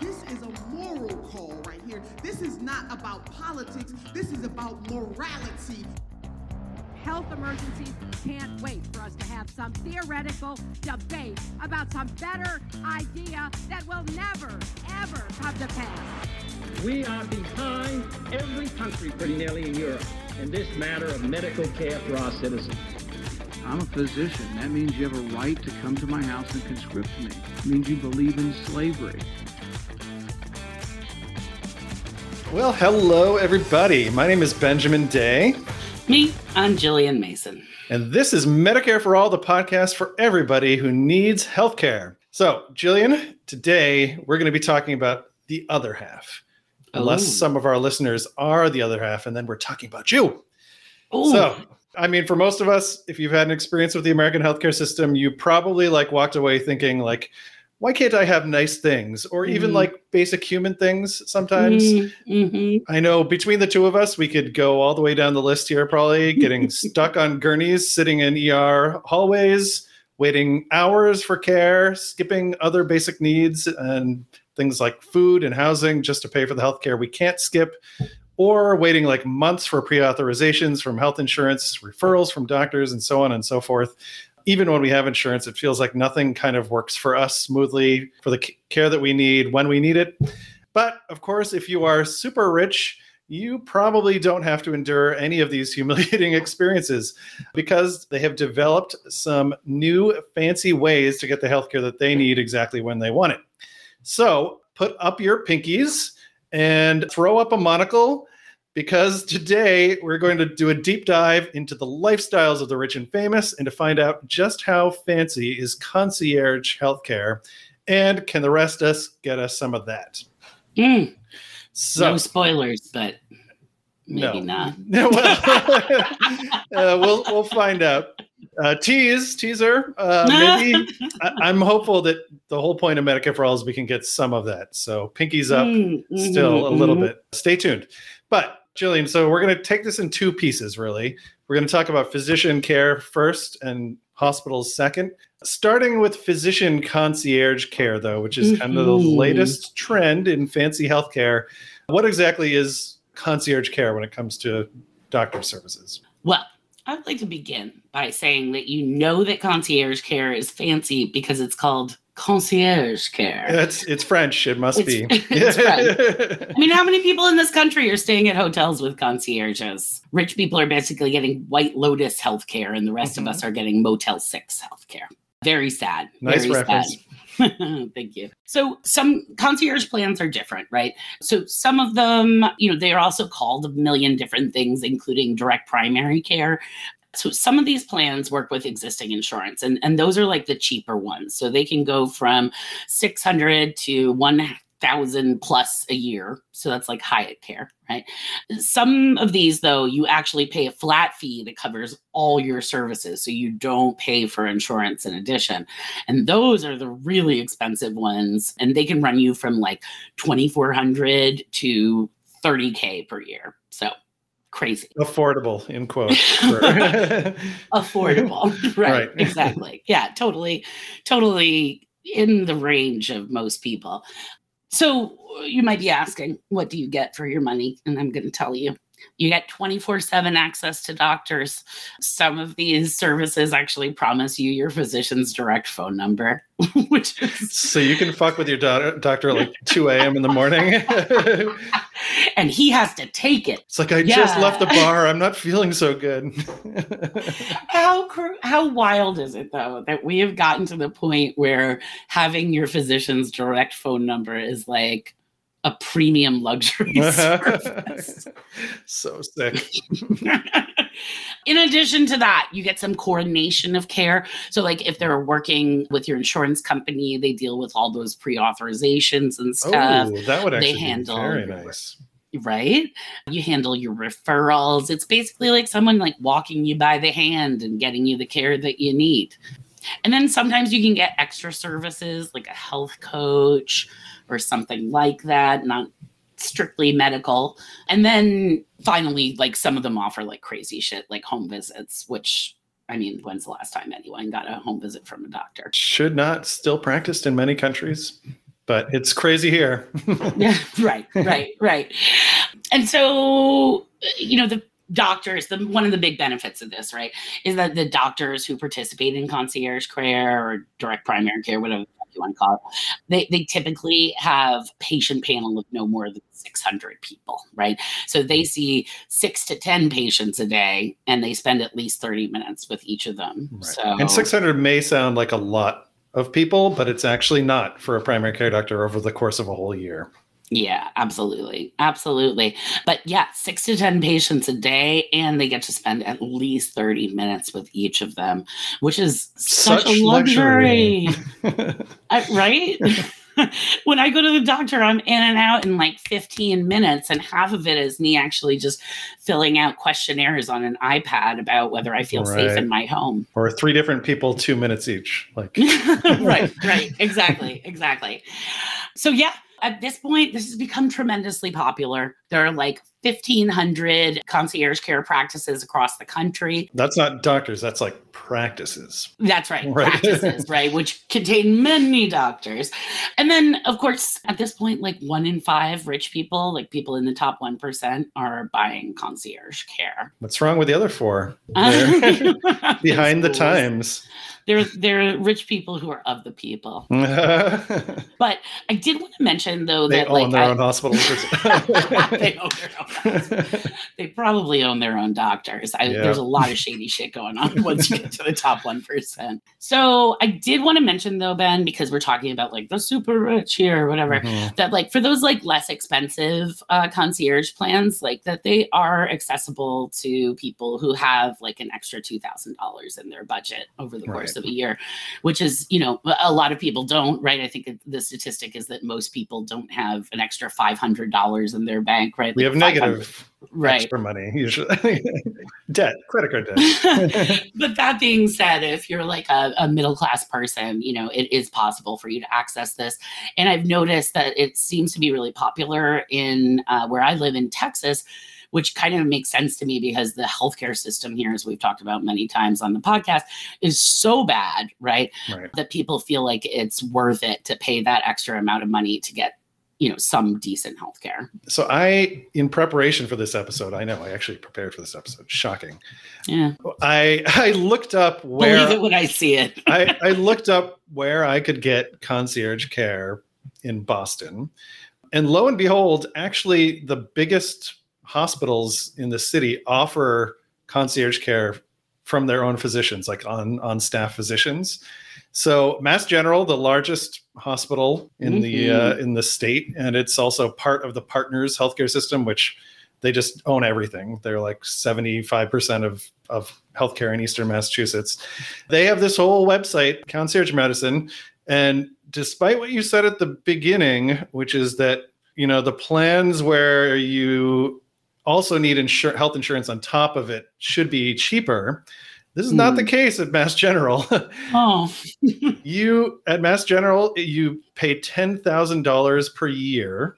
This is a moral call right here. This is not about politics. This is about morality. Health emergencies can't wait for us to have some theoretical debate about some better idea that will never, ever come to pass. We are behind every country pretty nearly in Europe in this matter of medical care for our citizens. I'm a physician. That means you have a right to come to my house and conscript me. It means you believe in slavery. Well, hello, everybody. My name is Benjamin Day. Me, I'm Jillian Mason. And this is Medicare for All, the podcast for everybody who needs healthcare. So, Jillian, today we're going to be talking about the other half. Unless Ooh. some of our listeners are the other half, and then we're talking about you. Ooh. So, I mean, for most of us, if you've had an experience with the American healthcare system, you probably like walked away thinking like, why can't I have nice things or even Mhm. like basic human things sometimes? Mhm. I know between the two of us, we could go all the way down the list here, probably getting stuck on gurneys, sitting in ER hallways, waiting hours for care, skipping other basic needs and things like food and housing just to pay for the healthcare we can't skip, or waiting like months for pre authorizations from health insurance, referrals from doctors, and so on and so forth. Even when we have insurance, it feels like nothing kind of works for us smoothly for the care that we need when we need it. But of course, if you are super rich, you probably don't have to endure any of these humiliating experiences because they have developed some new fancy ways to get the healthcare that they need exactly when they want it. So put up your pinkies and throw up a monocle because today we're going to do a deep dive into the lifestyles of the rich and famous and to find out just how fancy is concierge healthcare and can the rest of us get us some of that. Mm. So no spoilers, but maybe not. No, well, uh, we'll we'll find out. Uh, tease teaser. Uh, maybe I, I'm hopeful that the whole point of Medicare for All is we can get some of that. So pinkies up, Mm, still a mhm, little mhm. bit. Stay tuned. But Jillian, so we're going to take this in two pieces. Really, we're going to talk about physician care first and hospitals second. Starting with physician concierge care, though, which is kind of the Mhm. latest trend in fancy healthcare. What exactly is concierge care when it comes to doctor services? Well, I'd like to begin by saying that you know that concierge care is fancy because it's called concierge care. It's it's French. It must It's- be. it's I mean, how many people in this country are staying at hotels with concierges? Rich people are basically getting White Lotus health care, and the rest Mhm. of us are getting Motel 6 health care. Very sad. Nice very reference. sad. Thank you. So some concierge plans are different, right? So some of them, you know, they are also called a million different things, including direct primary care. So some of these plans work with existing insurance, and, and those are like the cheaper ones. So they can go from 600 to 1,000 plus a year. So that's like Hyatt Care, right? Some of these, though, you actually pay a flat fee that covers all your services. So you don't pay for insurance in addition. And those are the really expensive ones. And they can run you from like 2,400 to 30K per year. So crazy. Affordable in quotes. Affordable. right, Right. Exactly. Yeah, totally, totally in the range of most people. So you might be asking, what do you get for your money? And I'm going to tell you. You get 24 7 access to doctors. Some of these services actually promise you your physician's direct phone number, which is, so you can fuck with your do- doctor like 2 a.m. in the morning. and he has to take it. it's like I just left the bar. I'm not feeling so good. How cr- how wild is it though that we have gotten to the point where having your physician's direct phone number is like a premium luxury service. so sick. In addition to that, you get some coordination of care. So, like if they're working with your insurance company, they deal with all those pre-authorizations and stuff. Oh, that would They actually be handle very nice. right? You handle your referrals. It's basically like someone like walking you by the hand and getting you the care that you need. And then sometimes you can get extra services like a health coach or something like that, not strictly medical. And then finally, like some of them offer like crazy shit like home visits, which I mean, when's the last time anyone got a home visit from a doctor? Should not still practiced in many countries, but it's crazy here. yeah, right, right, right. And so, you know, the doctors, the one of the big benefits of this, right, is that the doctors who participate in concierge care or direct primary care, whatever you want to call it, they, they typically have patient panel of no more than 600 people, right? So they mm. see six to 10 patients a day and they spend at least 30 minutes with each of them. Right. So And 600 may sound like a lot of people, but it's actually not for a primary care doctor over the course of a whole year. Yeah, absolutely. Absolutely. But yeah, six to 10 patients a day, and they get to spend at least 30 minutes with each of them, which is such, Such a luxury. luxury. I- right? when I go to the doctor, I'm in and out in like 15 minutes, and half of it is me actually just filling out questionnaires on an iPad about whether I feel safe in my home. or three different people, two minutes each. Like, right, right, exactly, exactly. So yeah, at this point, this has become tremendously popular. There are like 1,500 concierge care practices across the country. that's not doctors, that's like practices. That's right, Right. practices, right, which contain many doctors. And then, of course, at this point, like one in five rich people, like people in the top 1%, are buying concierge care. What's wrong with the other four? Behind the times. They're, they're rich people who are of the people. But I did want to mention, though, that own like their I- own hospitals. they own their own hospitals. they probably own their own doctors. I, Yeah. There's a lot of shady shit going on once you get to the top 1%. So I did want to mention, though, Ben, because we're talking about like the super rich here or whatever, Mhm. that like for those like less expensive uh, concierge plans, like that they are accessible to people who have like an extra $2,000 in their budget over the course Right. of a year, which is, you know, a lot of people don't, right? I think the statistic is that most people don't have an extra $500 in their bank, right? We Like have 500 negative right? extra money usually. debt, credit card debt. but that being said, if you're like a, a middle class person, you know, it is possible for you to access this. And I've noticed that it seems to be really popular in uh, where I live in Texas, which kind of makes sense to me because the healthcare system here, as we've talked about many times on the podcast, is so bad, right? right. That people feel like it's worth it to pay that extra amount of money to get, you know, some decent healthcare. So I, in preparation for this episode, I know I actually prepared for this episode. Shocking. Yeah. I I looked up where Believe it when I see it. I, I looked up where I could get concierge care in Boston. And lo and behold, actually, the biggest hospitals in the city offer concierge care from their own physicians, like on, on staff physicians. So Mass General, the largest hospital in the uh, in the state, and it's also part of the Partners healthcare system, which they just own everything. They're like 75% of, of healthcare in Eastern Massachusetts. They have this whole website, Concierge Medicine. And despite what you said at the beginning, which is that, you know, the plans where you also need insur- health insurance on top of it should be cheaper. This is not the hmm. case at Mass General. Oh, you at Mass General, you pay ten thousand dollars per year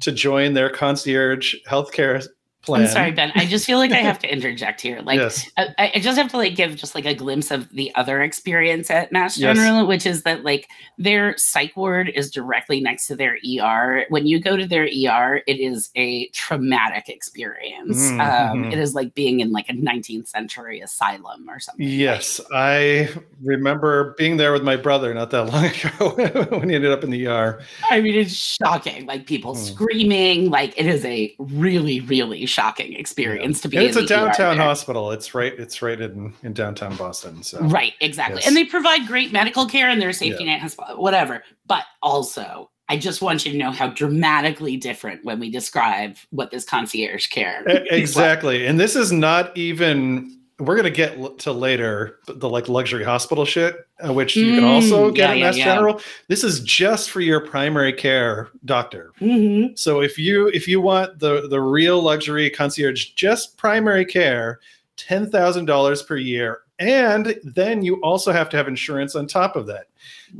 to join their concierge healthcare plan. I'm sorry, Ben. I just feel like I have to interject here. Like, yes, I, I just have to like give just like a glimpse of the other experience at Mass Yes. General, which is that like their psych ward is directly next to their ER. When you go to their ER, it is a traumatic experience. Mm, Um, mhm. it is like being in like a 19th century asylum or something. yes, I remember being there with my brother not that long ago when he ended up in the ER. I mean, it's shocking. Like people Hmm. screaming. Like it is a really, really shocking experience to be. And it's a ER downtown there. hospital. It's right. It's right in, in downtown Boston. So Right, exactly. Yes. And they provide great medical care and their safety Yeah. net has whatever. But also, I just want you to know how dramatically different when we describe what this concierge care E- is like. exactly. And this is not even. We're gonna get to later the like luxury hospital shit, uh, which you can also Mm, get yeah, at Mass yeah. General. This is just for your primary care doctor. Mhm. So if you if you want the the real luxury concierge, just primary care, ten thousand dollars per year, and then you also have to have insurance on top of that.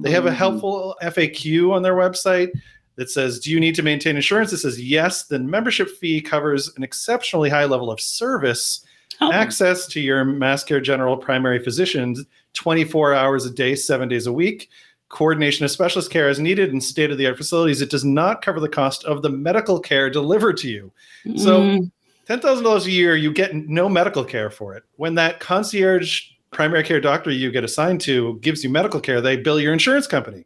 They have a Mhm. helpful FAQ on their website that says, "Do you need to maintain insurance?" It says yes. Then membership fee covers an exceptionally high level of service, access to your Mass Care General primary physicians 24 hours a day, seven days a week, coordination of specialist care as needed in state of the art facilities, it does not cover the cost of the medical care delivered to you. So, Mm, $10,000 a year, you get no medical care for it. When that concierge primary care doctor you get assigned to gives you medical care, they bill your insurance company.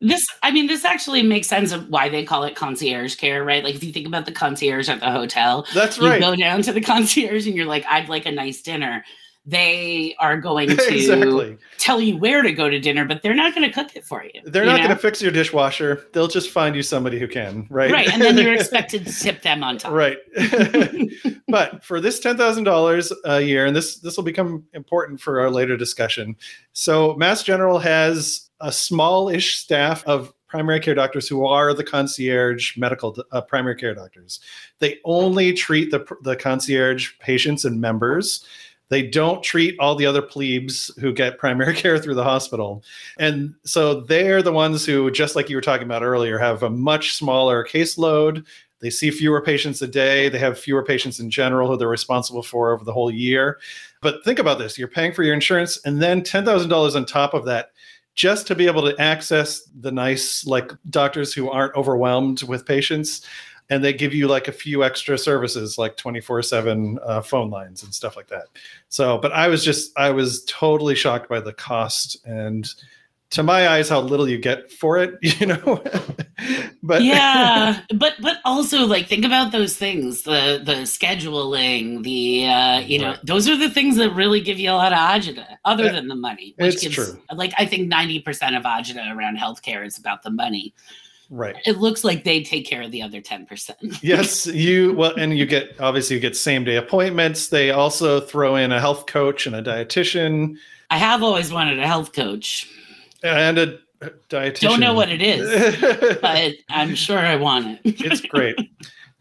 This, I mean, this actually makes sense of why they call it concierge care, right? Like if you think about the concierge at the hotel, That's right. you go down to the concierge and you're like, I'd like a nice dinner. They are going to exactly. tell you where to go to dinner, but they're not going to cook it for you. They're you not going to fix your dishwasher. They'll just find you somebody who can, right? right, and then you're expected to tip them on top. right. but for this ten thousand dollars a year, and this this will become important for our later discussion. So Mass General has a small-ish staff of primary care doctors who are the concierge medical uh, primary care doctors. They only treat the the concierge patients and members. They don't treat all the other plebes who get primary care through the hospital. And so they're the ones who, just like you were talking about earlier, have a much smaller caseload. They see fewer patients a day. They have fewer patients in general who they're responsible for over the whole year. But think about this you're paying for your insurance and then $10,000 on top of that just to be able to access the nice like doctors who aren't overwhelmed with patients and they give you like a few extra services like 24/7 uh, phone lines and stuff like that. So, but I was just I was totally shocked by the cost and to my eyes how little you get for it, you know. but yeah but but also like think about those things the the scheduling the uh you know Right. those are the things that really give you a lot of agita other Uh, than the money which it's gives true. like i think 90% of agita around healthcare is about the money right. it looks like they take care of the other 10% yes you well and you get obviously you get same day appointments they also throw in a health coach and a dietitian i have always wanted a health coach and a dietitian. Don't know what it is but i'm sure i want it. It's great.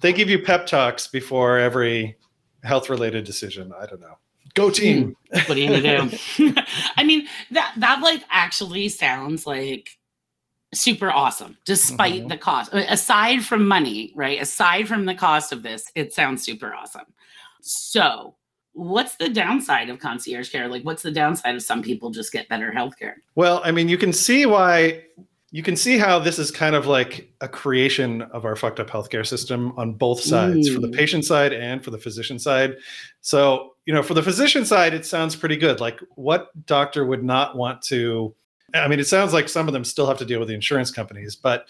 They give you pep talks before every health related decision. I don't know. Go team. What are you gonna do? I mean that that like actually sounds like super awesome despite Mhm. the cost. Aside from money right aside from the cost of this it sounds super awesome. So what's the downside of concierge care like what's the downside of some people just get better health care Well, I mean, you can see why you can see how this is kind of like a creation of our fucked up healthcare system on both sides, for the Mm. patient side and for the physician side. So, you know, for the physician side, it sounds pretty good. Like, what doctor would not want to? I mean, it sounds like some of them still have to deal with the insurance companies, but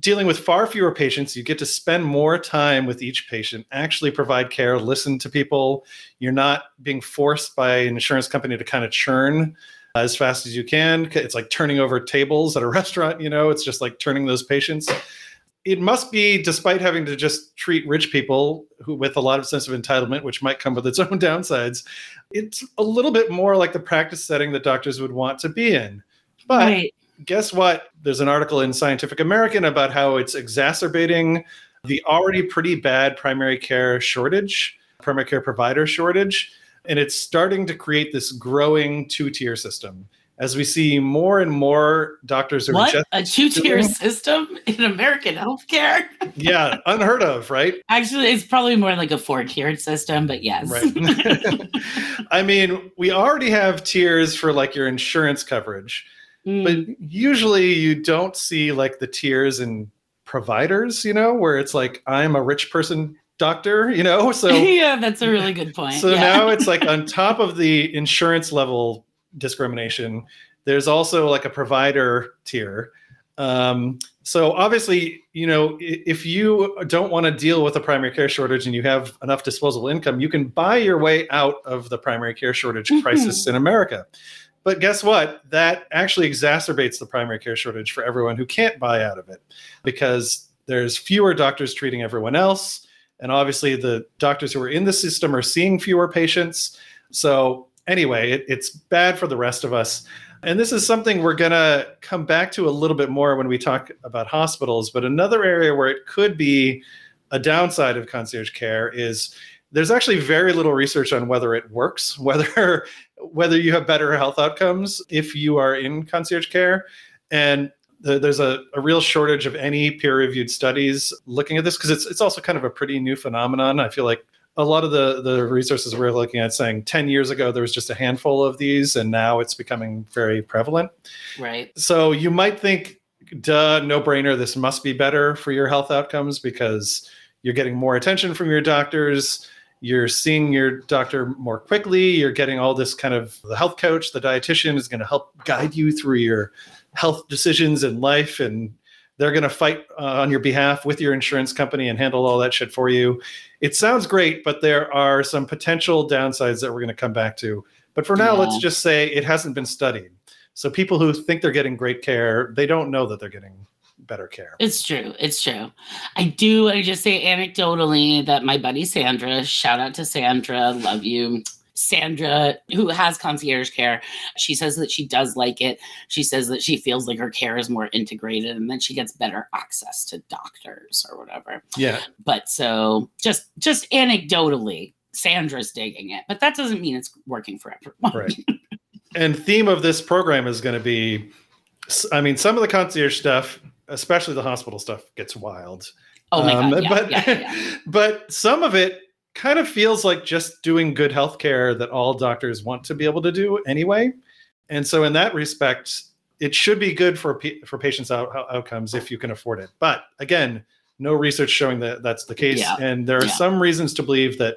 dealing with far fewer patients, you get to spend more time with each patient, actually provide care, listen to people. You're not being forced by an insurance company to kind of churn uh, as fast as you can. It's like turning over tables at a restaurant, you know, it's just like turning those patients. It must be, despite having to just treat rich people who with a lot of sense of entitlement, which might come with its own downsides, it's a little bit more like the practice setting that doctors would want to be in. But guess what? There's an article in Scientific American about how it's exacerbating the already pretty bad primary care shortage, primary care provider shortage. And it's starting to create this growing two tier system as we see more and more doctors are what just, a two-tier system in american healthcare yeah, unheard of, right? actually it's probably more like a four-tiered system but yes Right. I mean, we already have tiers for like your insurance coverage. Mm. but usually you don't see like the tiers in providers you know where it's like i'm a rich person doctor you know? So yeah that's a really good point. So yeah. now it's like on top of the insurance level discrimination there's also like a provider tier. Um, so obviously you know if you don't want to deal with a primary care shortage and you have enough disposable income you can buy your way out of the primary care shortage crisis in america but guess what? That actually exacerbates the primary care shortage for everyone who can't buy out of it because there's fewer doctors treating everyone else. And obviously, the doctors who are in the system are seeing fewer patients. So, anyway, it, it's bad for the rest of us. And this is something we're going to come back to a little bit more when we talk about hospitals. But another area where it could be a downside of concierge care is there's actually very little research on whether it works, whether whether you have better health outcomes if you are in concierge care. And the, there's a, a real shortage of any peer reviewed studies looking at this because it's, it's also kind of a pretty new phenomenon. I feel like a lot of the the resources we're looking at saying 10 years ago there was just a handful of these and now it's becoming very prevalent Right. so you might think duh no brainer this must be better for your health outcomes because you're getting more attention from your doctors you're seeing your doctor more quickly you're getting all this kind of the health coach the dietitian is going to help guide you through your health decisions in life and they're going to fight uh, on your behalf with your insurance company and handle all that shit for you. It sounds great but there are some potential downsides that we're going to come back to. But for now Yeah. let's just say it hasn't been studied. So people who think they're getting great care they don't know that they're getting better care It's true. It's true. I do. I just say anecdotally that my buddy Sandra, shout out to Sandra, love you. Sandra, who has concierge care, she says that she does like it. She says that she feels like her care is more integrated and then she gets better access to doctors or whatever. yeah But so just just anecdotally, Sandra's digging it. But that doesn't mean it's working for everyone. right and theme of this program is going to be I mean some of the concierge stuff especially the hospital stuff gets wild Oh my Um, god. Yeah, but yeah, yeah. but some of it kind of feels like just doing good healthcare that all doctors want to be able to do anyway. And so in that respect, it should be good for for patients' out- out- outcomes if you can afford it. But again, no research showing that that's the case. Yeah. And there are some reasons to believe that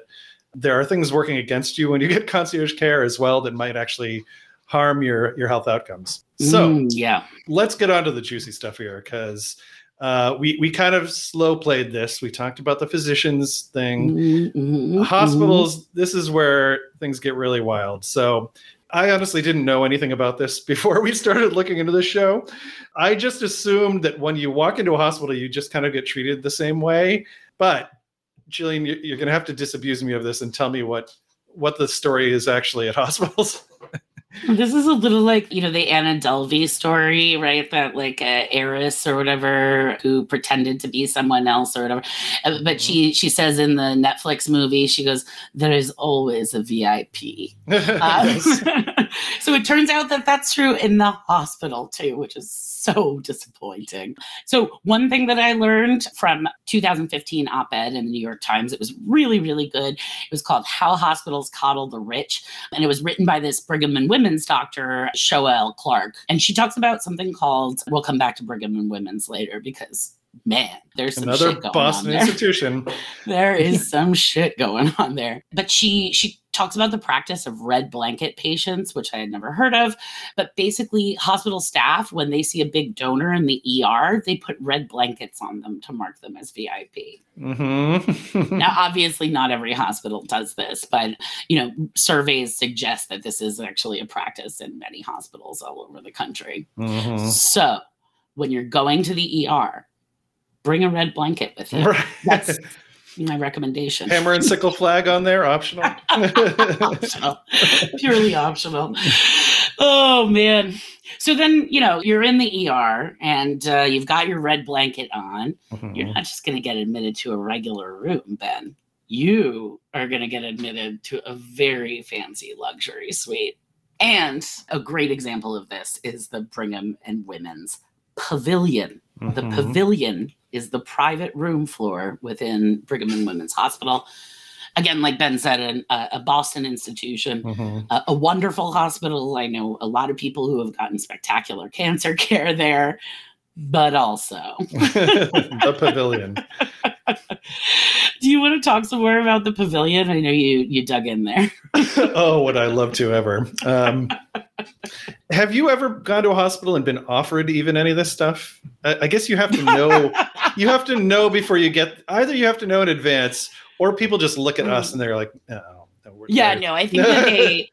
there are things working against you when you get concierge care as well that might actually harm your your health outcomes. So Mm, yeah. let's get on to the juicy stuff here because uh, we we kind of slow played this. We talked about the physicians thing, Mhm, mhm, hospitals. This is where things get really wild. So I honestly didn't know anything about this before we started looking into the show. I just assumed that when you walk into a hospital, you just kind of get treated the same way. But Jillian, you- you're going to have to disabuse me of this and tell me what what the story is actually at hospitals. This is a little like, you know, the Anna Delvey story, right? That like uh, heiress or whatever who pretended to be someone else or whatever. Uh, But she she says in the Netflix movie, she goes, "There is always a VIP." Um. so it turns out that that's true in the hospital too, which is so disappointing. So one thing that I learned from 2015 op-ed in the New York Times, it was really really good. It was called "How Hospitals Coddle the Rich," and it was written by this Brigham and Women's doctor, Shoa Clarke, and she talks about something called. We'll come back to Brigham and Women's later because. Man, there's some Another shit going Boston on there institution. there is some shit going on there. But she she talks about the practice of red blanket patients, which I had never heard of. But basically, hospital staff, when they see a big donor in the ER, they put red blankets on them to mark them as VIP. Mm-hmm. Now, obviously, not every hospital does this, but you know, surveys suggest that this is actually a practice in many hospitals all over the country. Mhm. So, when you're going to the ER, bring a red blanket with you. Right. That's my recommendation. Hammer and sickle flag on there, optional. optional, purely optional. Oh man. So then, you know, you're in the ER and uh, you've got your red blanket on. You're Mhm. not just going to get admitted to a regular room, Ben. You are going to get admitted to a very fancy luxury suite. And a great example of this is the Brigham and Women's Pavilion. The Mhm. pavilion is the private room floor within Brigham and Women's Hospital. Again, like Ben said, an, a, a Boston institution, Mhm. a, a wonderful hospital. I know a lot of people who have gotten spectacular cancer care there, but also, the pavilion. do you want to talk some more about the pavilion? I know you you dug in there. oh, would I love to ever. Um, have you ever gone to a hospital and been offered even any of this stuff? I, I guess you have to know. you have to know before you get. Either you have to know in advance, or people just look at us and they're like, "Oh, no, we're Yeah, good." no, I think that they,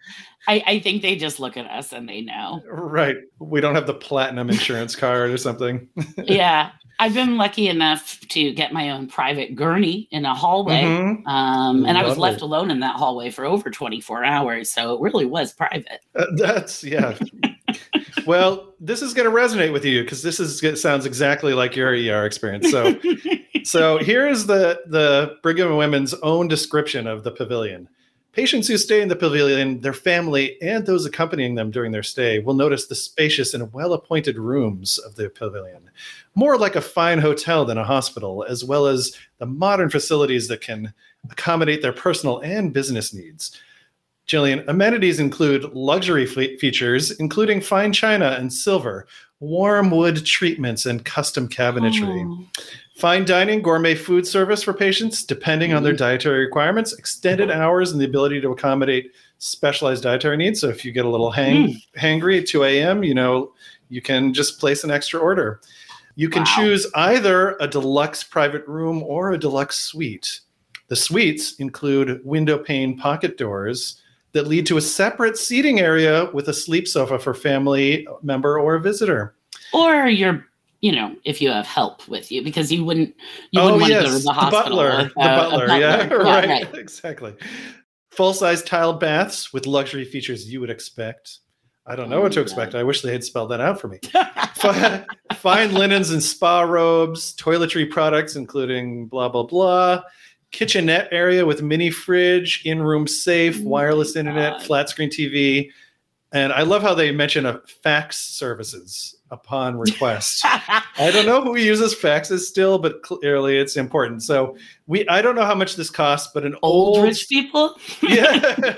I, I think they just look at us and they know. Right. We don't have the platinum insurance card or something. yeah, I've been lucky enough to get my own private gurney in a hallway. Mhm. Um, and I was left alone in that hallway for over 24 hours. So it really was private. Uh, that's yeah. well, this is going to resonate with you because this is it sounds exactly like your ER experience. So, so here is the the Brigham and Women's own description of the pavilion. Patients who stay in the pavilion, their family, and those accompanying them during their stay will notice the spacious and well appointed rooms of the pavilion, more like a fine hotel than a hospital, as well as the modern facilities that can accommodate their personal and business needs. Jillian, amenities include luxury fe- features, including fine china and silver, warm wood treatments, and custom cabinetry. Oh. Fine dining, gourmet food service for patients, depending on their mm-hmm. dietary requirements, extended mm-hmm. hours, and the ability to accommodate specialized dietary needs. So if you get a little hang, mm. hangry at 2 a.m., you know, you can just place an extra order. You can Wow. choose either a deluxe private room or a deluxe suite. The suites include window pane pocket doors that lead to a separate seating area with a sleep sofa for family member or a visitor. Or you're, you know, if you have help with you, because you wouldn't, you wouldn't want to go to the hospital. Oh, butler, with, the uh, a butler, yeah, butler. right, exactly. Full-size tiled baths with luxury features you would expect. I don't know what to Oh, expect. I wish they had spelled that out for me. Fi- Fine linens and spa robes, toiletry products including blah blah blah, kitchenette area with mini fridge, in-room safe, Oh wireless internet, God. flat screen TV, and I love how they mention a fax services upon request. I don't know who uses faxes still, but clearly it's important. So we I don't know how much this costs, but an Old old, rich people? yeah.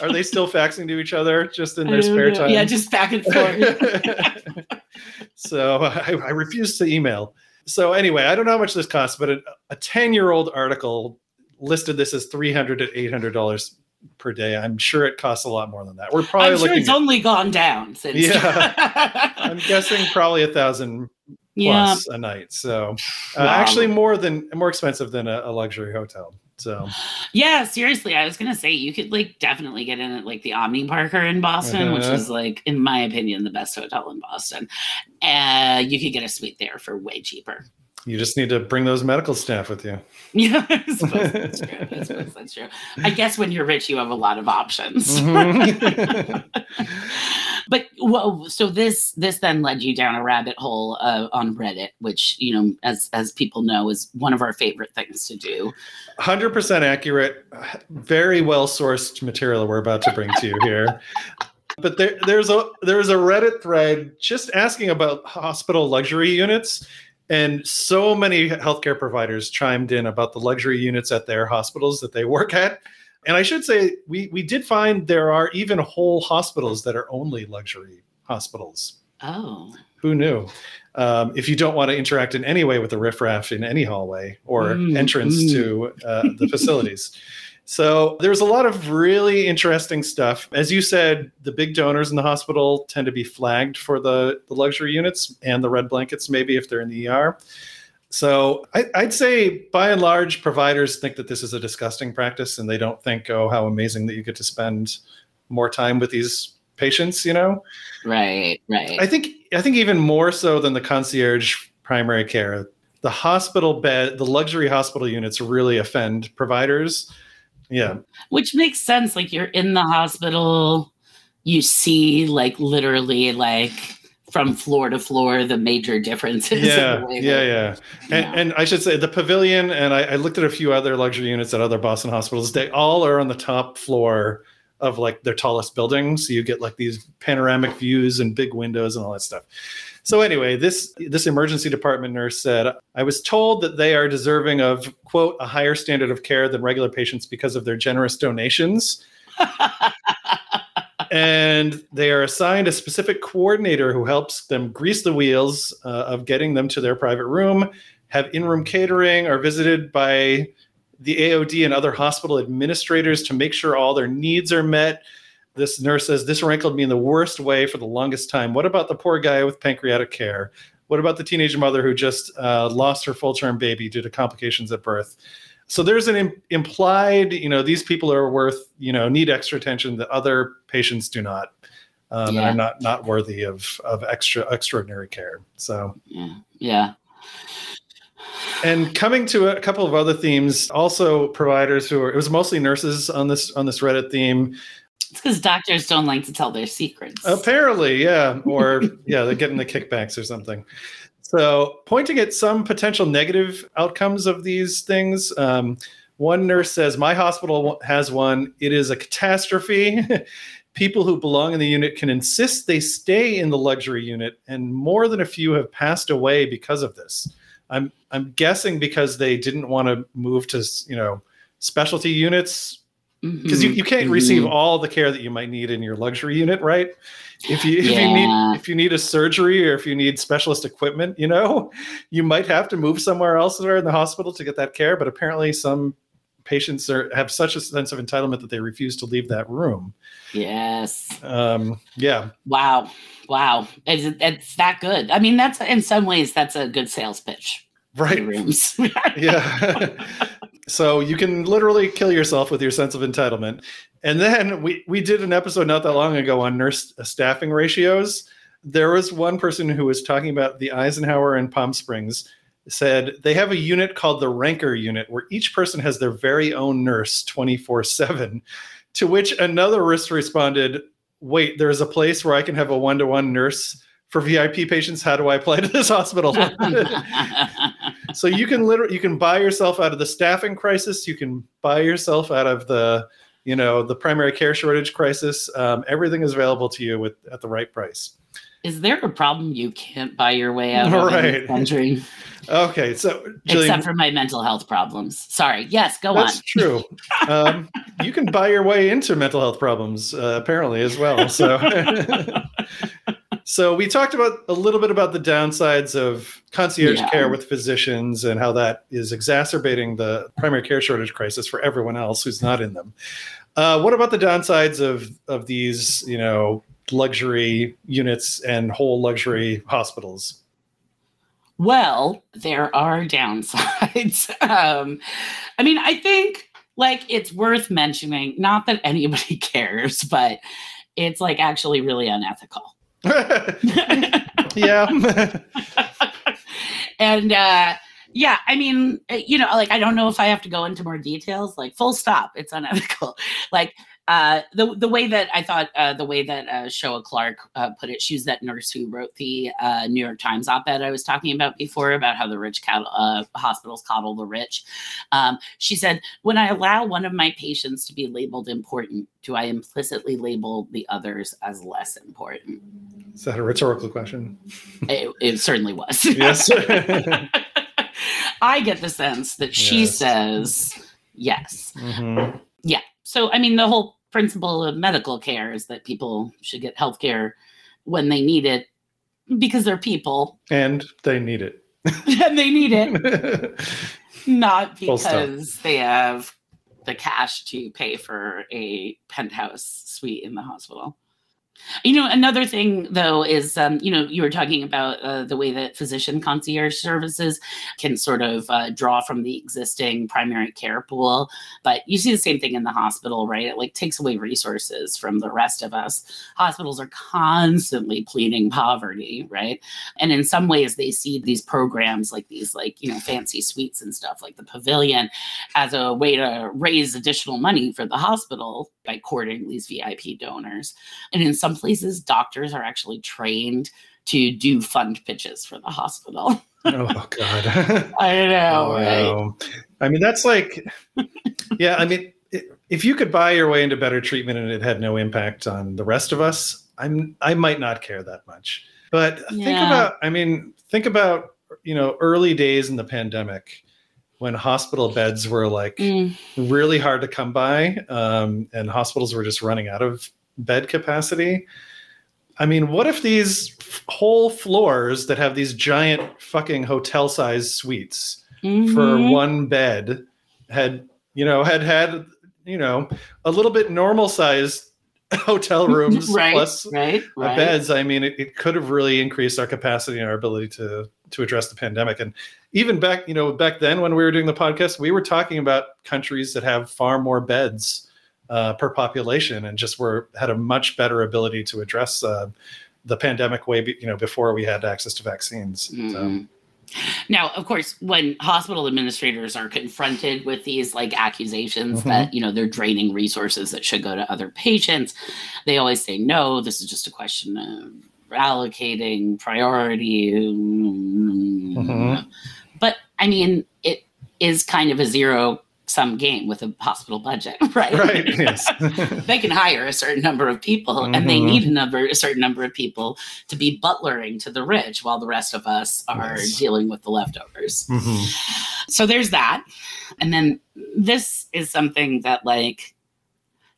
Are they still faxing to each other just in their spare know. time? Yeah, just back and forth. so uh, I, I refuse to email. So anyway, I don't know how much this costs, but a, a 10-year-old article listed this as 300 to 800 dollars per day. I'm sure it costs a lot more than that. We're probably I'm sure looking it's at- only gone down since. Yeah. I'm guessing probably a thousand yeah. plus a night. So uh, Wow. actually more than more expensive than a, a luxury hotel. So Yeah, seriously, I was gonna say you could like definitely get in at like the Omni Parker in Boston, which Uh-huh. is like, in my opinion, the best hotel in Boston. And you could get a suite there for way cheaper. You just need to bring those medical staff with you. Yeah, I suppose that's true. I suppose that's true. I guess when you're rich, you have a lot of options. Mhm. but well, so this this then led you down a rabbit hole uh, on Reddit, which you know, as as people know, is one of our favorite things to do. 100% accurate, very well sourced material we're about to bring to you here. But there, there's a there's a Reddit thread just asking about hospital luxury units, and so many healthcare providers chimed in about the luxury units at their hospitals that they work at. And I should say we we did find there are even whole hospitals that are only luxury hospitals. Oh, Who knew? Um, if you don't want to interact in any way with the riffraff in any hallway or Mm, entrance mm. to uh, the facilities. So there's a lot of really interesting stuff. As you said, the big donors in the hospital tend to be flagged for the, the luxury units and the red blankets, maybe if they're in the ER. So I, I'd say by and large, providers think that this is a disgusting practice and they don't think, oh, how amazing that you get to spend more time with these patients, you know? right, right. I think I think even more so than the concierge primary care, the hospital bed, the luxury hospital units really offend providers. Yeah, Which makes sense. Like you're in the hospital, you see like literally like from floor to floor the major differences. in yeah, the yeah, that- yeah. Yeah. And, and I should say the pavilion, and I, I looked at a few other luxury units at other Boston hospitals. They all are on the top floor of like their tallest buildings, so you get like these panoramic views and big windows and all that stuff. So anyway, this this emergency department nurse said, "I was told that they are deserving of quote a higher standard of care than regular patients because of their generous donations." and they are assigned a specific coordinator who helps them grease the wheels uh, of getting them to their private room, have in-room catering, are visited by the AOD and other hospital administrators to make sure all their needs are met. This nurse says this rankled me in the worst way for the longest time. What about the poor guy with pancreatic care? What about the teenage mother who just uh, lost her full-term baby due to complications at birth? So there's an im- implied, you know, these people are worth, you know, need extra attention that other patients do not, um, Yeah. and are not not worthy of of extra extraordinary care. So yeah. Yeah. and coming to a couple of other themes, also providers who are it was mostly nurses on this on this Reddit theme. Because doctors don't like to tell their secrets. Apparently, yeah, or yeah, they're getting the kickbacks or something. So, pointing at some potential negative outcomes of these things. Um, One nurse says, My hospital has one. It is a catastrophe. People who belong in the unit can insist they stay in the luxury unit, and more than a few have passed away because of this. I'm I'm guessing because they didn't want to move to you know specialty units because you, Mhm, you can't receive mhm. all the care that you might need in your luxury unit, right? If you if you need if you need a surgery or if you need specialist equipment, you know, you might have to move somewhere else in the hospital to get that care. But apparently, some patients are have such a sense of entitlement that they refuse to leave that room. Yes. Um, yeah, Wow. Wow. It's, it's that good. I mean, that's in some ways, that's a good sales pitch. right. Rooms. yeah. so you can literally kill yourself with your sense of entitlement. And then we we did an episode not that long ago on nurse uh, staffing ratios. There was one person who was talking about the Eisenhower in Palm Springs said they have a unit called the Ranker unit where each person has their very own nurse 24/7 to which another nurse responded, "Wait, there's a place where I can have a one-to-one nurse for VIP patients. How do I apply to this hospital?" so you can literally you can buy yourself out of the staffing crisis you can buy yourself out of the you know the primary care shortage crisis um, everything is available to you with at the right price Is there a problem you can't buy your way out of in this country? okay so Jillian, Except for my mental health problems. Sorry. Yes, go that's on. That's true um, you can buy your way into mental health problems uh, apparently as well so so we talked about a little bit about the downsides of concierge Yeah. care with physicians and how that is exacerbating the primary care shortage crisis for everyone else who's not in them uh, what about the downsides of of these you know luxury units and whole luxury hospitals Well, there are downsides. um, I mean, I think like it's worth mentioning, not that anybody cares, but it's like actually really unethical. yeah. And uh yeah i mean you know like i don't know if i have to go into more details like full stop it's unethical. Like uh the the way that i thought uh the way that uh Shoa Clarke uh, put it she was that nurse who wrote the uh new york times op-ed i was talking about before about how the rich cattle uh hospitals coddle the rich um she said when i allow one of my patients to be labeled important do i implicitly label the others as less important is that a rhetorical question it, it certainly was yes I get the sense that she Yes. says yes. Mhm. So, I mean, the whole principle of medical care is that people should get health care when they need it because they're people. And they need it. And they need it, not because they have the cash to pay for a penthouse suite in the hospital. You know, another thing though is, um, you know, you were talking about uh, the way that physician concierge services can sort of uh, draw from the existing primary care pool, but you see the same thing in the hospital, right? It like takes away resources from the rest of us. Hospitals are constantly pleading poverty, right? And in some ways, they see these programs like these, like you know, fancy suites and stuff, like the pavilion, as a way to raise additional money for the hospital by courting these VIP donors. And in some places, doctors are actually trained to do fund pitches for the hospital. oh god I know, Oh, right? wow. I mean, that's like, yeah. I mean, if you could buy your way into better treatment and it had no impact on the rest of us, I'm I might not care that much. But think about, I mean, think about you know early days in the pandemic when hospital beds were like Mm, really hard to come by, um, and hospitals were just running out of bed capacity. I mean, what if these f- whole floors that have these giant fucking hotel sized suites for mhm. one bed had, you know, had had, you know, a little bit normal sized hotel rooms right, plus right, uh, right. beds, I mean, it, it could have really increased our capacity and our ability to to address the pandemic. And even back, you know, back then when we were doing the podcast, we were talking about countries that have far more beds uh, per population and just were had a much better ability to address uh, the pandemic way, be, you know, before we had access to vaccines. So, Mhm. Now, of course, when hospital administrators are confronted with these like accusations Mhm. that you know they're draining resources that should go to other patients, they always say no. This is just a question of allocating priority. Mhm. But I mean, it is kind of a zero some game with a hospital budget, right? Right. Yes. they can hire a certain number of people and they need a number a certain number of people to be butlering to the rich while the rest of us are Yes. dealing with the leftovers. Mhm. So there's that. And then this is something that like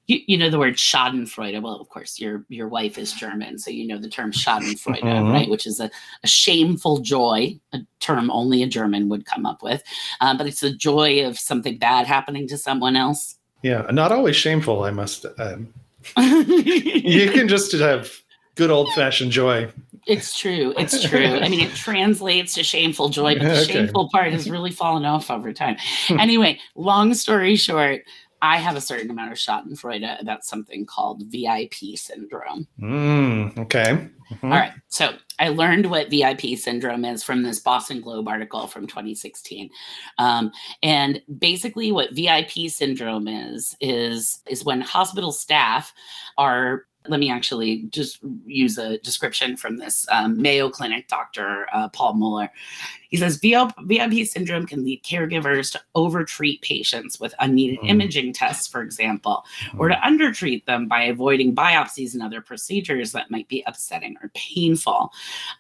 you, you know the word Schadenfreude. Well, of course, your your wife is German, so you know the term Schadenfreude, Mhm. right? Which is a, a shameful joy, a term only a German would come up with. Um, but it's the joy of something bad happening to someone else. Yeah. Not always shameful, I must. Um, you can just have good old fashioned joy. It's true. It's true. I mean, it translates to shameful joy, but the Okay. shameful part has really fallen off over time. Hmm. anyway, long story short, I have a certain amount of Schadenfreude about something called VIP syndrome. Mm, okay. Mhm. All right. So I learned what VIP syndrome is from this Boston Globe article from 2016. Um, and basically, what VIP syndrome is, is, is when hospital staff are let me actually just use a description from this um, Mayo Clinic doctor, uh, Paul Muller. He says VIP syndrome can lead caregivers to overtreat patients with unneeded Mhm. imaging tests, for example, or to undertreat them by avoiding biopsies and other procedures that might be upsetting or painful.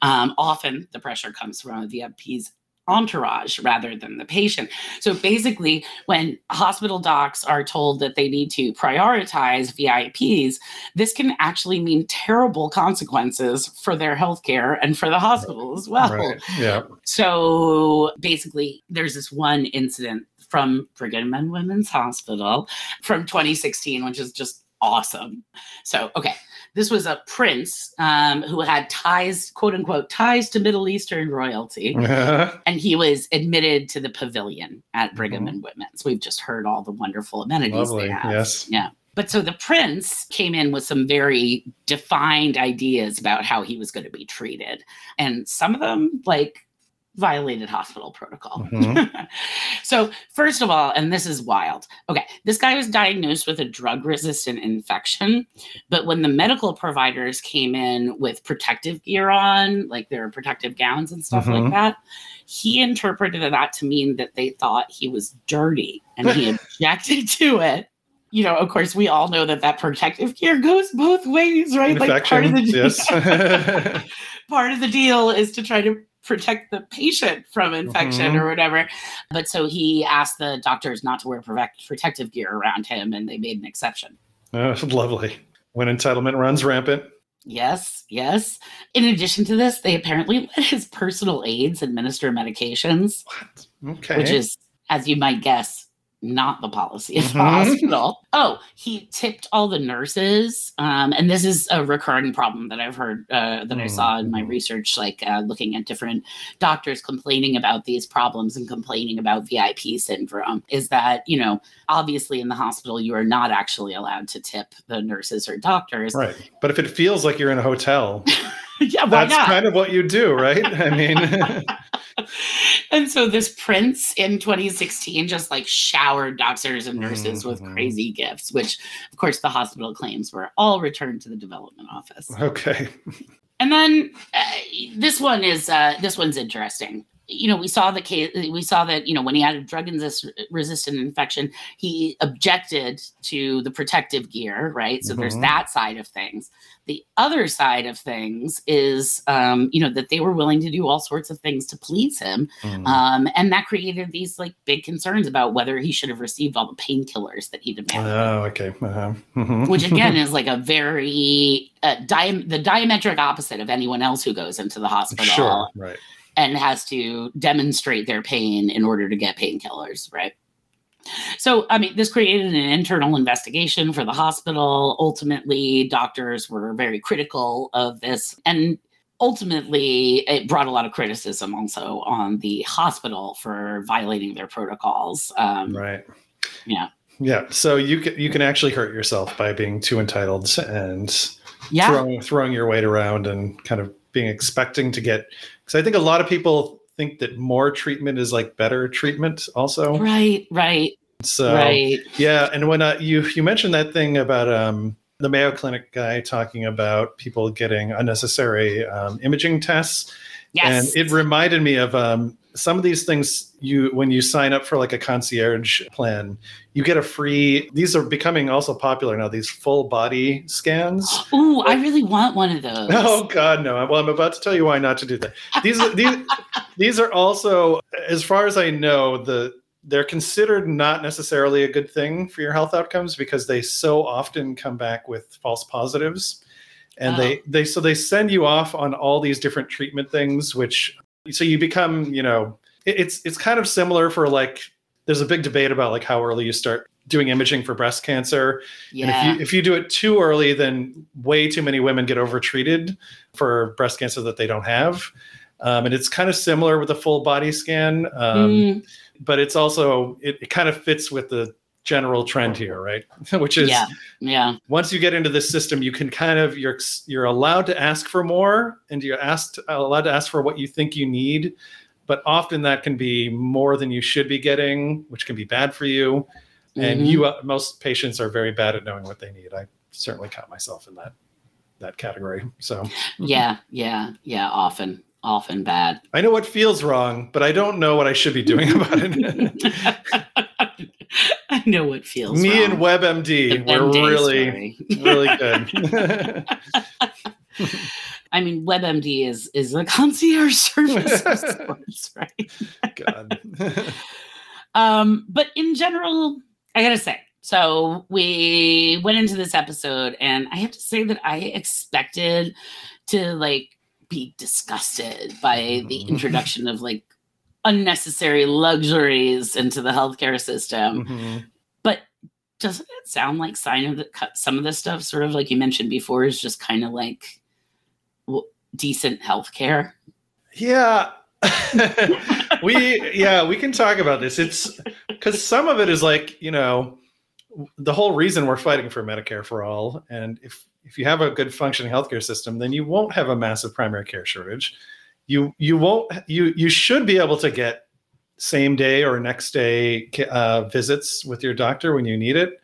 Um, often the pressure comes from a VIP's entourage rather than the patient. So basically, when hospital docs are told that they need to prioritize VIPs, this can actually mean terrible consequences for their healthcare and for the hospital as well. Right. Yeah. So basically, there's this one incident from Brigham and Women's Hospital from 2016, which is just awesome. So, okay, this was a prince um, who had ties, quote unquote, ties to Middle Eastern royalty, and he was admitted to the pavilion at Brigham Mhm. and Women's. We've just heard all the wonderful amenities Lovely. they have. Yes. Yeah. But so the prince came in with some very defined ideas about how he was going to be treated. And some of them, like, violated hospital protocol. Mhm. so, first of all, and this is wild. Okay, this guy was diagnosed with a drug resistant infection. But when the medical providers came in with protective gear on, like their protective gowns and stuff Mhm. like that, he interpreted that to mean that they thought he was dirty and he objected to it. You know, of course, we all know that that protective gear goes both ways, right? Like part of Infection. the yes. part of the deal is to try to protect the patient from infection Mhm. or whatever. But so he asked the doctors not to wear protect- protective gear around him, and they made an exception. oh, lovely. When entitlement runs rampant. Yes, yes. In addition to this, they apparently let his personal aides administer medications, What? Okay. which is, as you might guess, not the policy of the Mhm. hospital. Oh, he tipped all the nurses, um, and this is a recurring problem that I've heard uh, that I saw in my Mhm. research, like uh, looking at different doctors complaining about these problems and complaining about VIP syndrome. Is that you know obviously in the hospital you are not actually allowed to tip the nurses or doctors. right. But if it feels like you're in a hotel, yeah, why that's not? kind of what you do, right? I mean, and so this prince in 2016 just like showered doctors and nurses with Mhm. crazy gifts, which of course the hospital claims were all returned to the development office. okay. And then uh, this one is uh, this one's interesting. You know, we saw the case. We saw that you know when he had a drug resist- resistant infection, he objected to the protective gear, right? So there's Mhm. that side of things. The other side of things is, um, you know, that they were willing to do all sorts of things to please him, Mm. um, and that created these like big concerns about whether he should have received all the painkillers that he demanded Oh, okay. Uh-huh. Mhm. which again is like a very uh, di- the diametric opposite of anyone else who goes into the hospital sure. Right. And has to demonstrate their pain in order to get painkillers, right? So, I mean, this created an internal investigation for the hospital. Ultimately, doctors were very critical of this. And ultimately, it brought a lot of criticism also on the hospital for violating their protocols. Um, Right. Yeah. Yeah. So you can you can actually hurt yourself by being too entitled and Yeah. throwing throwing your weight around and kind of being expecting to get because I think a lot of people think that more treatment is like better treatment also. Right, right, So right. yeah, and when uh, you you mentioned that thing about um, the Mayo Clinic guy talking about people getting unnecessary um, imaging tests, Yes. and it reminded me of um, some of these things you when you sign up for like a concierge plan, you get a free. These are becoming also popular now. These full body scans. Ooh, I really want one of those. Oh God, no! Well, I'm about to tell you why not to do that. These these these are also, as far as I know, the they're considered not necessarily a good thing for your health outcomes because they so often come back with false positives and Oh. they they so they send you off on all these different treatment things which so you become you know it- it's it's kind of similar for like there's a big debate about like how early you start doing imaging for breast cancer. Yeah. and if you if you do it too early then way too many women get overtreated for breast cancer that they don't have. Um, and it's kind of similar with a full body scan um, Mm, but it's also it, it kind of fits with the general trend here right which is yeah. Yeah. once you get into this system you can kind of you're you're allowed to ask for more and you're asked allowed to ask for what you think you need but often that can be more than you should be getting which can be bad for you and Mhm. you uh, most patients are very bad at knowing what they need i certainly caught myself in that that category so Yeah. Yeah. Yeah. Often. Often bad. i know what feels wrong but i don't know what i should be doing about it know what feels me wrong. and webmd we're really really good I mean, WebMD is is a concierge service of sorts, right? god Um, but in general, I gotta say, so we went into this episode, and I have to say that I expected to like be disgusted by the introduction of like unnecessary luxuries into the healthcare system. Mhm. Doesn't it sound like sign of the? Some of this stuff, sort of like you mentioned before, is just kind of like w- decent healthcare. Yeah. we yeah, we can talk about this. It's cuz some of it is like, you know, the whole reason we're fighting for Medicare for all and if if you have a good functioning healthcare system, then you won't have a massive primary care shortage. You you won't you you should be able to get same day or next day uh, visits with your doctor when you need it.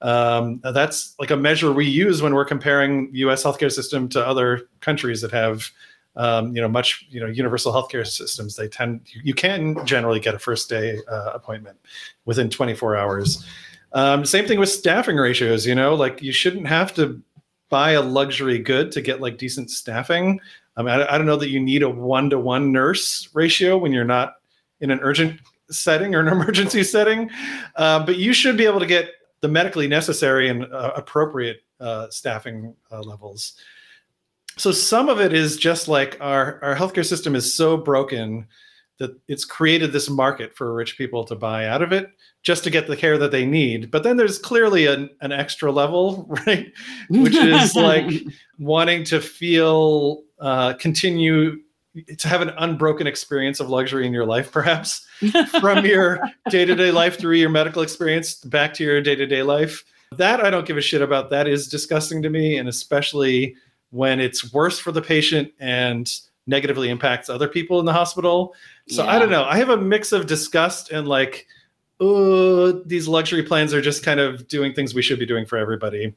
Um, that's like a measure we use when we're comparing U.S. healthcare system to other countries that have um, you know, much, you know, universal healthcare systems, they tend, you, can generally get a first day uh, appointment within 24 hours. Um, same thing with staffing ratios, you know, like you shouldn't have to buy a luxury good to get like decent staffing. I mean, I, I don't know that you need a one to one nurse ratio when you're not in an urgent setting or an emergency setting, uh, but you should be able to get the medically necessary and uh, appropriate uh, staffing uh, levels. So some of it is just like our our healthcare system is so broken that it's created this market for rich people to buy out of it just to get the care that they need. But then there's clearly an, an extra level right? Which is like wanting to feel uh, continue to have an unbroken experience of luxury in your life perhaps from your day-to-day life through your medical experience back to your day-to-day life that i don't give a shit about that is disgusting to me and especially when it's worse for the patient and negatively impacts other people in the hospital. So I don't know. I have a mix of disgust and like, oh, these luxury plans are just kind of doing things we should be doing for everybody.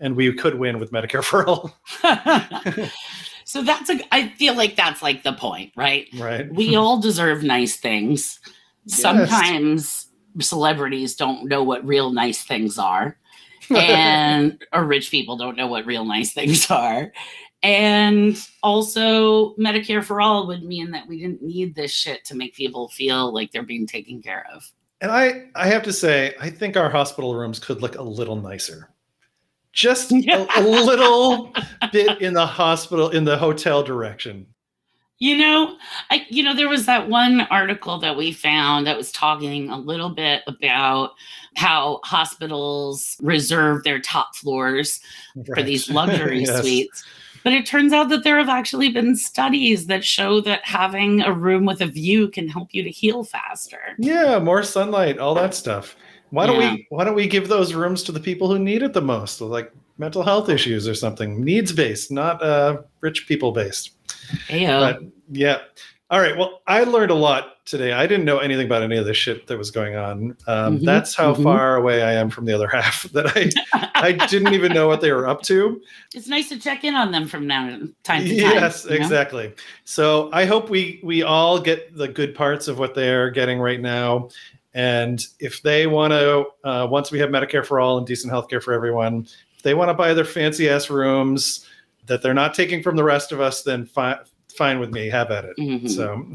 And we could win with Medicare for all. so that's a i feel like that's like the point right? Right. we all deserve nice things. Sometimes celebrities don't know what real nice things are. And or rich people don't know what real nice things are. And also medicare for all would mean that we didn't need this shit to make people feel like they're being taken care of. And I, I have to say, I think our hospital rooms could look a little nicer. Just a, a little bit in the hospital, in the hotel direction. You know, I you know there was that one article that we found that was talking a little bit about how hospitals reserve their top floors for these luxury Yes. suites. But it turns out that there have actually been studies that show that having a room with a view can help you to heal faster. Yeah, more sunlight, all that stuff. Why don't Yeah. we why don't we give those rooms to the people who need it the most, like mental health issues or something, needs based, not uh, rich people based. Ayo. But yeah. All right. Well, I learned a lot today. I didn't know anything about any of this shit that was going on. Um, Mhm, That's how mhm. far away I am from the other half that I I didn't even know what they were up to. It's nice to check in on them from now time to time. Yes, you know? exactly. So I hope we we all get the good parts of what they're getting right now. And if they want to, uh, once we have Medicare for all and decent healthcare for everyone, if they want to buy their fancy ass rooms that they're not taking from the rest of us, then fine, fine with me. Have at it. Mhm. So.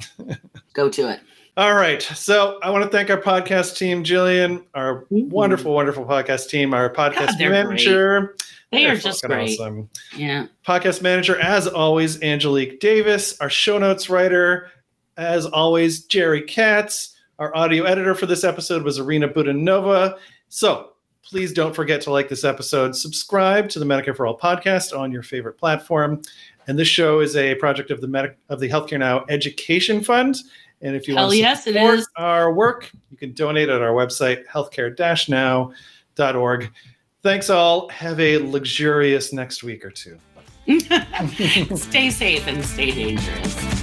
Go to it. All right. So I want to thank our podcast team, Jillian, our Mhm. wonderful, wonderful podcast team, our podcast God, manager. They They're are just great. awesome. Yeah. Podcast manager, as always, Angelique Davis. Our show notes writer, as always, Jerry Katz. Our audio editor for this episode was Arena Budanova. So please don't forget to like this episode, subscribe to the Medicare for All podcast on your favorite platform. And this show is a project of the Medic of the Healthcare Now Education Fund. And if you Hell want to yes, support our work, you can donate at our website, healthcare-now.org. Thanks all. Have a luxurious next week or two. stay safe and stay dangerous.